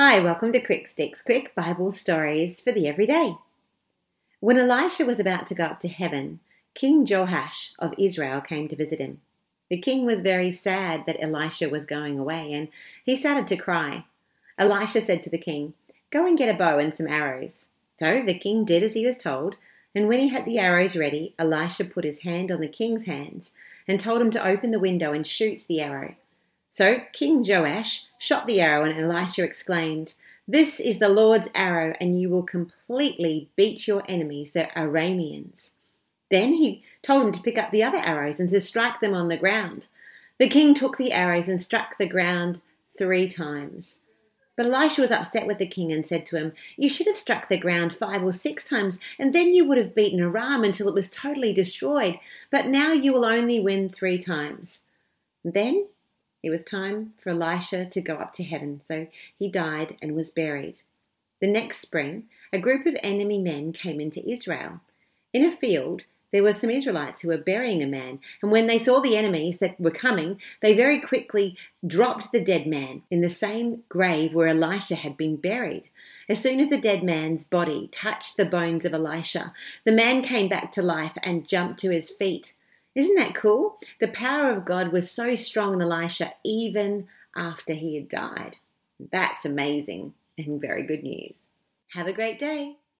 Hi, welcome to Quick Sticks, quick Bible stories for the everyday. When Elisha was about to go up to heaven, King Joash of Israel came to visit him. The king was very sad that Elisha was going away, and he started to cry. Elisha said to the king, Go and get a bow and some arrows. So the king did as he was told, and when he had the arrows ready, Elisha put his hand on the king's hands and told him to open the window and shoot the arrow. So King Joash shot the arrow, and Elisha exclaimed, This is the Lord's arrow, and you will completely beat your enemies, the Arameans. Then he told him to pick up the other arrows and to strike them on the ground. The king took the arrows and struck the ground three times. But Elisha was upset with the king and said to him, You should have struck the ground five or six times, and then you would have beaten Aram until it was totally destroyed. But now you will only win three times. Then it was time for Elisha to go up to heaven, so he died and was buried. The next spring, a group of enemy men came into Israel. In a field, there were some Israelites who were burying a man, and when they saw the enemies that were coming, they very quickly dropped the dead man in the same grave where Elisha had been buried. As soon as the dead man's body touched the bones of Elisha, the man came back to life and jumped to his feet. Isn't that cool? The power of God was so strong in Elisha even after he had died. That's amazing and very good news. Have a great day.